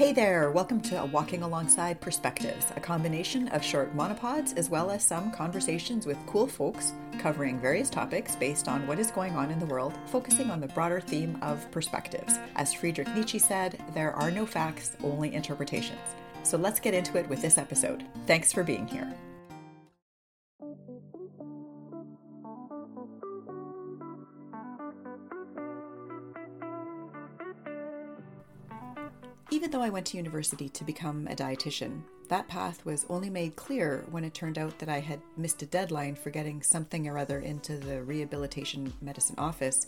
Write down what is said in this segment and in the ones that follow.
Hey there, welcome to Walking Alongside Perspectives, a combination of short monopods as well as some conversations with cool folks covering various topics based on what is going on in the world, focusing on the broader theme of perspectives. As Friedrich Nietzsche said, there are no facts, only interpretations. So let's get into it with this episode. Thanks for being here. Even though I went to university to become a dietitian, that path was only made clear when it turned out that I had missed a deadline for getting something or other into the rehabilitation medicine office,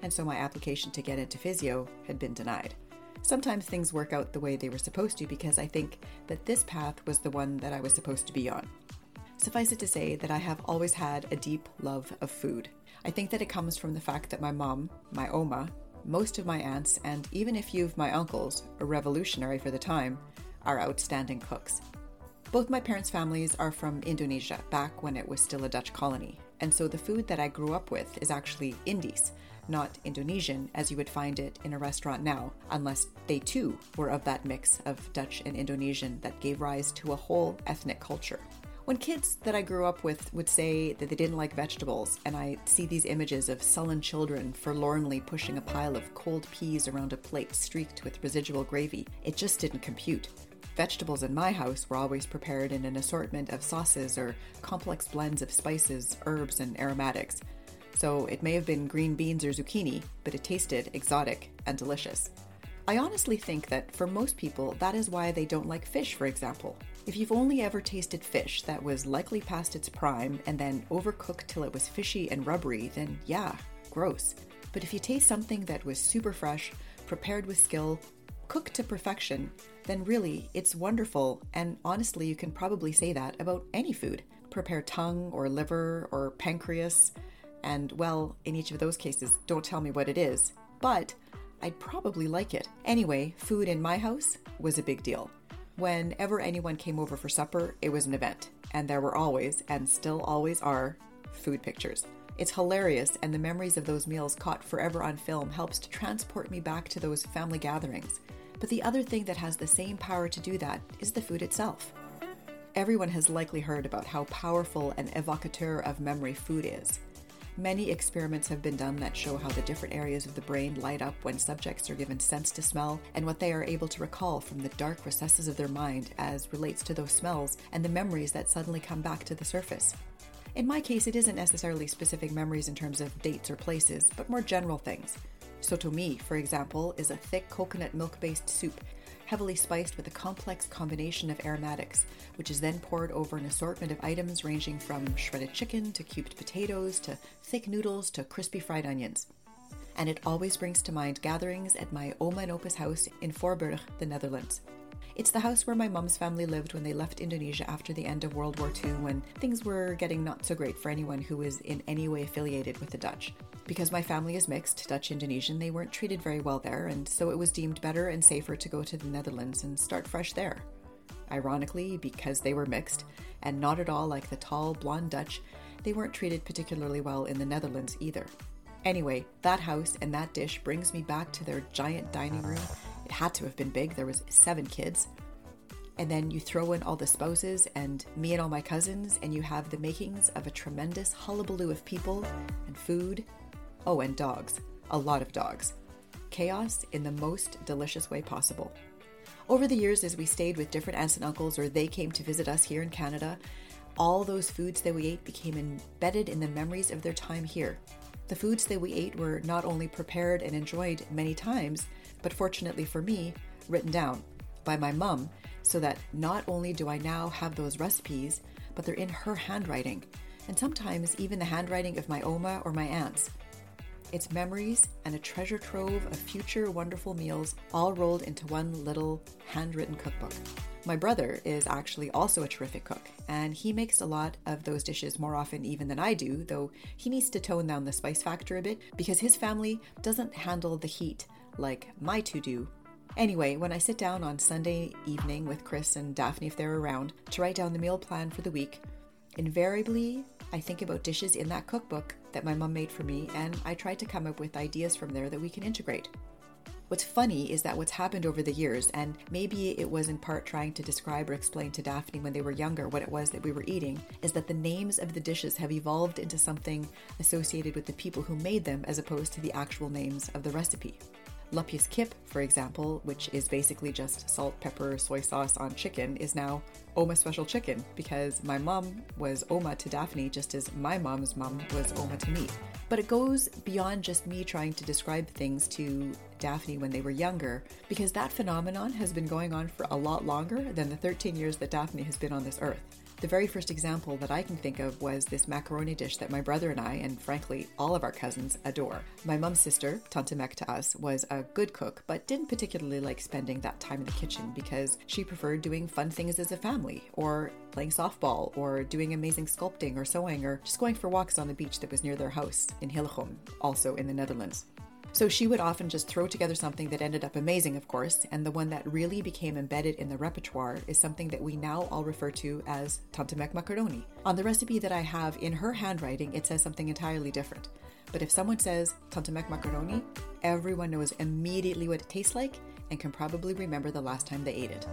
and so my application to get into physio had been denied. Sometimes things work out the way they were supposed to because I think that this path was the one that I was supposed to be on. Suffice it to say that I have always had a deep love of food. I think that it comes from the fact that my mom, my Oma, most of my aunts, and even a few of my uncles, revolutionary for the time, are outstanding cooks. Both my parents' families are from Indonesia, back when it was still a Dutch colony, and so the food that I grew up with is actually Indies, not Indonesian as you would find it in a restaurant now, unless they too were of that mix of Dutch and Indonesian that gave rise to a whole ethnic culture. When kids that I grew up with would say that they didn't like vegetables, and I see these images of sullen children forlornly pushing a pile of cold peas around a plate streaked with residual gravy, it just didn't compute. Vegetables in my house were always prepared in an assortment of sauces or complex blends of spices, herbs, and aromatics. So it may have been green beans or zucchini, but it tasted exotic and delicious. I honestly think that for most people, that is why they don't like fish, for example. If you've only ever tasted fish that was likely past its prime and then overcooked till it was fishy and rubbery, then yeah, gross. But if you taste something that was super fresh, prepared with skill, cooked to perfection, then really it's wonderful. And honestly, you can probably say that about any food. Prepare tongue or liver or pancreas. And well, in each of those cases, don't tell me what it is. But I'd probably like it. Anyway, food in my house was a big deal. Whenever anyone came over for supper, it was an event, and there were always, and still always are, food pictures. It's hilarious, and the memories of those meals caught forever on film helps to transport me back to those family gatherings. But the other thing that has the same power to do that is the food itself. Everyone has likely heard about how powerful an evocateur of memory food is. Many experiments have been done that show how the different areas of the brain light up when subjects are given scents to smell and what they are able to recall from the dark recesses of their mind as relates to those smells and the memories that suddenly come back to the surface. In my case, it isn't necessarily specific memories in terms of dates or places, but more general things. Soto mie, for example, is a thick coconut milk based soup heavily spiced with a complex combination of aromatics, which is then poured over an assortment of items ranging from shredded chicken to cubed potatoes to thick noodles to crispy fried onions. And it always brings to mind gatherings at my Oma and Opa's house in Voorburg, the Netherlands. It's the house where my mum's family lived when they left Indonesia after the end of World War II, when things were getting not so great for anyone who was in any way affiliated with the Dutch. Because my family is mixed, Dutch Indonesian, they weren't treated very well there, and so it was deemed better and safer to go to the Netherlands and start fresh there. Ironically, because they were mixed, and not at all like the tall, blonde Dutch, they weren't treated particularly well in the Netherlands either. Anyway, that house and that dish brings me back to their giant dining room had to have been big. There was seven kids. And then you throw in all the spouses and me and all my cousins, and you have the makings of a tremendous hullabaloo of people and food. Oh, and dogs. A lot of dogs. Chaos in the most delicious way possible. Over the years, as we stayed with different aunts and uncles or they came to visit us here in Canada, all those foods that we ate became embedded in the memories of their time here. The foods that we ate were not only prepared and enjoyed many times, but fortunately for me, written down by my mum so that not only do I now have those recipes, but they're in her handwriting, and sometimes even the handwriting of my Oma or my aunts. It's memories and a treasure trove of future wonderful meals all rolled into one little handwritten cookbook. My brother is actually also a terrific cook, and he makes a lot of those dishes more often even than I do, though he needs to tone down the spice factor a bit because his family doesn't handle the heat like my to do. Anyway, when I sit down on Sunday evening with Chris and Daphne, if they're around, to write down the meal plan for the week, invariably I think about dishes in that cookbook that my mom made for me, and I try to come up with ideas from there that we can integrate. What's funny is that what's happened over the years, and maybe it was in part trying to describe or explain to Daphne when they were younger what it was that we were eating, is that the names of the dishes have evolved into something associated with the people who made them as opposed to the actual names of the recipe. Lapjes kip, for example, which is basically just salt, pepper, soy sauce on chicken, is now Oma special chicken because my mom was Oma to Daphne just as my mom's mom was Oma to me. But it goes beyond just me trying to describe things to Daphne when they were younger because that phenomenon has been going on for a lot longer than the 13 years that Daphne has been on this earth. The very first example that I can think of was this macaroni dish that my brother and I, and frankly, all of our cousins, adore. My mum's sister, Tante Mek to us, was a good cook, but didn't particularly like spending that time in the kitchen because she preferred doing fun things as a family, or playing softball, or doing amazing sculpting or sewing, or just going for walks on the beach that was near their house in Hillegom, also in the Netherlands. So she would often just throw together something that ended up amazing, of course, and the one that really became embedded in the repertoire is something that we now all refer to as Tante Mek macaroni. On the recipe that I have in her handwriting, it says something entirely different. But if someone says Tante Mek macaroni, everyone knows immediately what it tastes like and can probably remember the last time they ate it.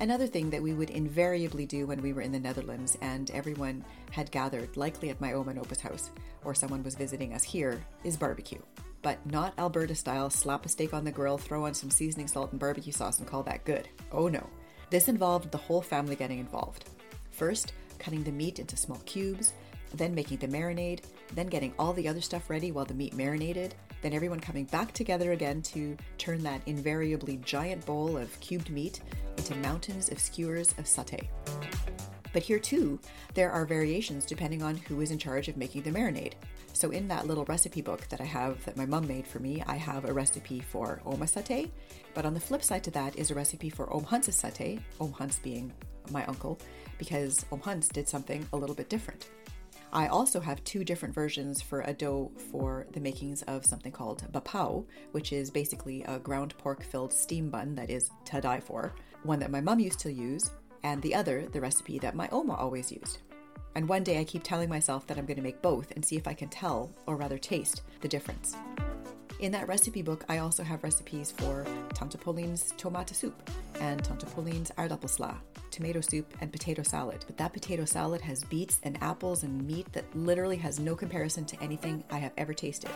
Another thing that we would invariably do when we were in the Netherlands and everyone had gathered, likely at my Oma and Opa's house, or someone was visiting us here, is barbecue but not Alberta style slap a steak on the grill, throw on some seasoning salt and barbecue sauce, and call that good. Oh no. This involved the whole family getting involved. First, cutting the meat into small cubes, then making the marinade, then getting all the other stuff ready while the meat marinated, then everyone coming back together again to turn that invariably giant bowl of cubed meat into mountains of skewers of satay. But here too, there are variations depending on who is in charge of making the marinade. So in that little recipe book that I have that my mom made for me, I have a recipe for oma satay, but on the flip side to that is a recipe for Om Hans's satay, Om Hans being my uncle, because Om Hans did something a little bit different. I also have two different versions for a dough for the makings of something called bapao, which is basically a ground pork filled steam bun that is to die for, one that my mom used to use, and the other, the recipe that my Oma always used. And one day I keep telling myself that I'm going to make both and see if I can tell, or rather taste, the difference. In that recipe book, I also have recipes for Tante Pauline's tomato soup and Tante Pauline's aardappelsla, tomato soup and potato salad. But that potato salad has beets and apples and meat that literally has no comparison to anything I have ever tasted.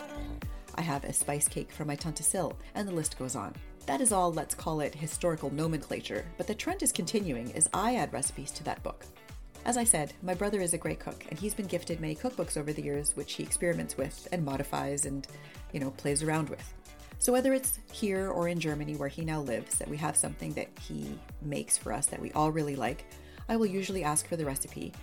I have a spice cake from my Tante Sil, and the list goes on. That is all, let's call it historical nomenclature, but the trend is continuing as I add recipes to that book. As I said, my brother is a great cook, and he's been gifted many cookbooks over the years, which he experiments with and modifies and, you know, plays around with. So whether it's here or in Germany where he now lives, that we have something that he makes for us that we all really like, I will usually ask for the recipe.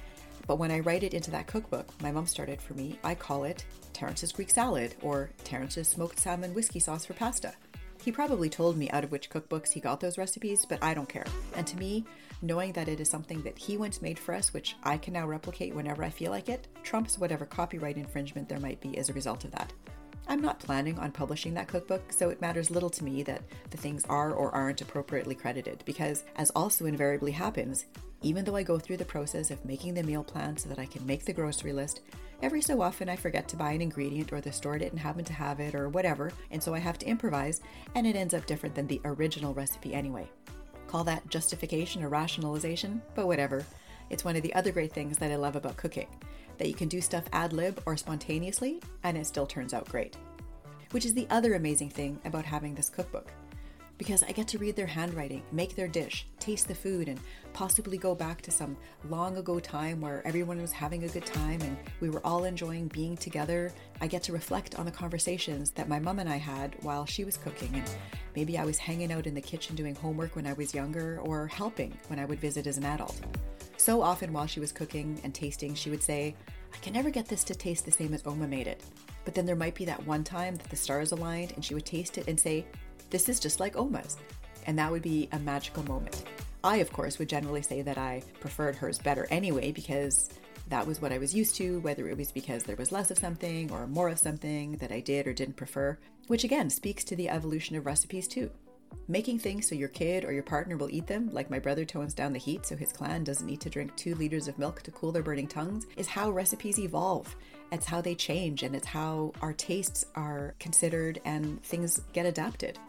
But when I write it into that cookbook, my mom started for me, I call it Terence's Greek salad or Terence's smoked salmon whiskey sauce for pasta. He probably told me out of which cookbooks he got those recipes, but I don't care. And to me, knowing that it is something that he once made for us, which I can now replicate whenever I feel like it, trumps whatever copyright infringement there might be as a result of that. I'm not planning on publishing that cookbook, so it matters little to me that the things are or aren't appropriately credited, because, as also invariably happens, even though I go through the process of making the meal plan so that I can make the grocery list, Every so often, I forget to buy an ingredient, or the store didn't happen to have it, or whatever, and so I have to improvise, and it ends up different than the original recipe anyway. Call that justification or rationalization, but whatever. It's one of the other great things that I love about cooking that you can do stuff ad lib or spontaneously, and it still turns out great. Which is the other amazing thing about having this cookbook because I get to read their handwriting, make their dish, taste the food, and possibly go back to some long ago time where everyone was having a good time and we were all enjoying being together. I get to reflect on the conversations that my mom and I had while she was cooking, and maybe I was hanging out in the kitchen doing homework when I was younger or helping when I would visit as an adult. So often while she was cooking and tasting, she would say, I can never get this to taste the same as Oma made it. But then there might be that one time that the stars aligned and she would taste it and say, this is just like Oma's. And that would be a magical moment. I, of course, would generally say that I preferred hers better anyway because that was what I was used to, whether it was because there was less of something or more of something that I did or didn't prefer, which again speaks to the evolution of recipes too. Making things so your kid or your partner will eat them, like my brother tones down the heat so his clan doesn't need to drink two liters of milk to cool their burning tongues, is how recipes evolve. It's how they change and it's how our tastes are considered and things get adapted.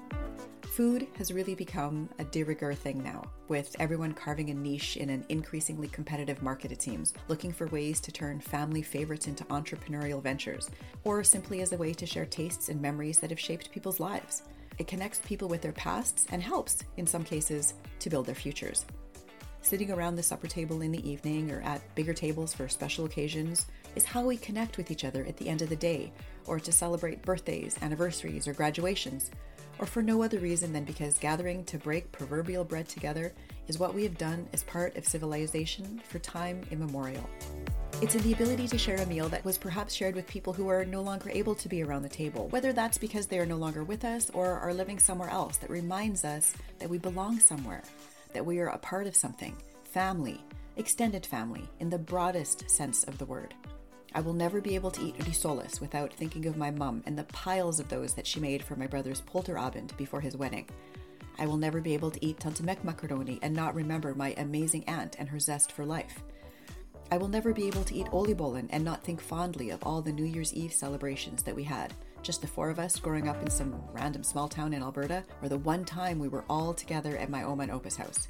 Food has really become a de rigueur thing now, with everyone carving a niche in an increasingly competitive market, it seems, looking for ways to turn family favorites into entrepreneurial ventures, or simply as a way to share tastes and memories that have shaped people's lives. It connects people with their pasts and helps, in some cases, to build their futures. Sitting around the supper table in the evening or at bigger tables for special occasions is how we connect with each other at the end of the day, or to celebrate birthdays, anniversaries, or graduations or for no other reason than because gathering to break proverbial bread together is what we have done as part of civilization for time immemorial. It's in the ability to share a meal that was perhaps shared with people who are no longer able to be around the table, whether that's because they are no longer with us or are living somewhere else, that reminds us that we belong somewhere, that we are a part of something family, extended family, in the broadest sense of the word. I will never be able to eat risoles without thinking of my mum and the piles of those that she made for my brother's polterabend before his wedding. I will never be able to eat Tante Mek macaroni and not remember my amazing aunt and her zest for life. I will never be able to eat oliebollen and not think fondly of all the New Year's Eve celebrations that we had, just the four of us growing up in some random small town in Alberta, or the one time we were all together at my Oma and Opa's house.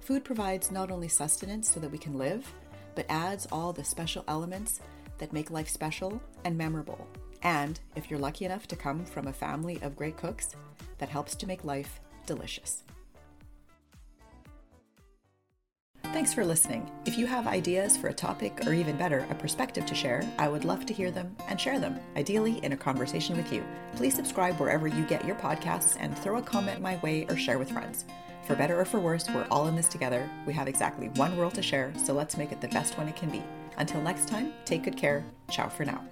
Food provides not only sustenance so that we can live, but adds all the special elements that make life special and memorable. And if you're lucky enough to come from a family of great cooks, that helps to make life delicious. Thanks for listening. If you have ideas for a topic or even better, a perspective to share, I would love to hear them and share them, ideally in a conversation with you. Please subscribe wherever you get your podcasts and throw a comment my way or share with friends. For better or for worse, we're all in this together. We have exactly one world to share, so let's make it the best one it can be. Until next time, take good care. Ciao for now.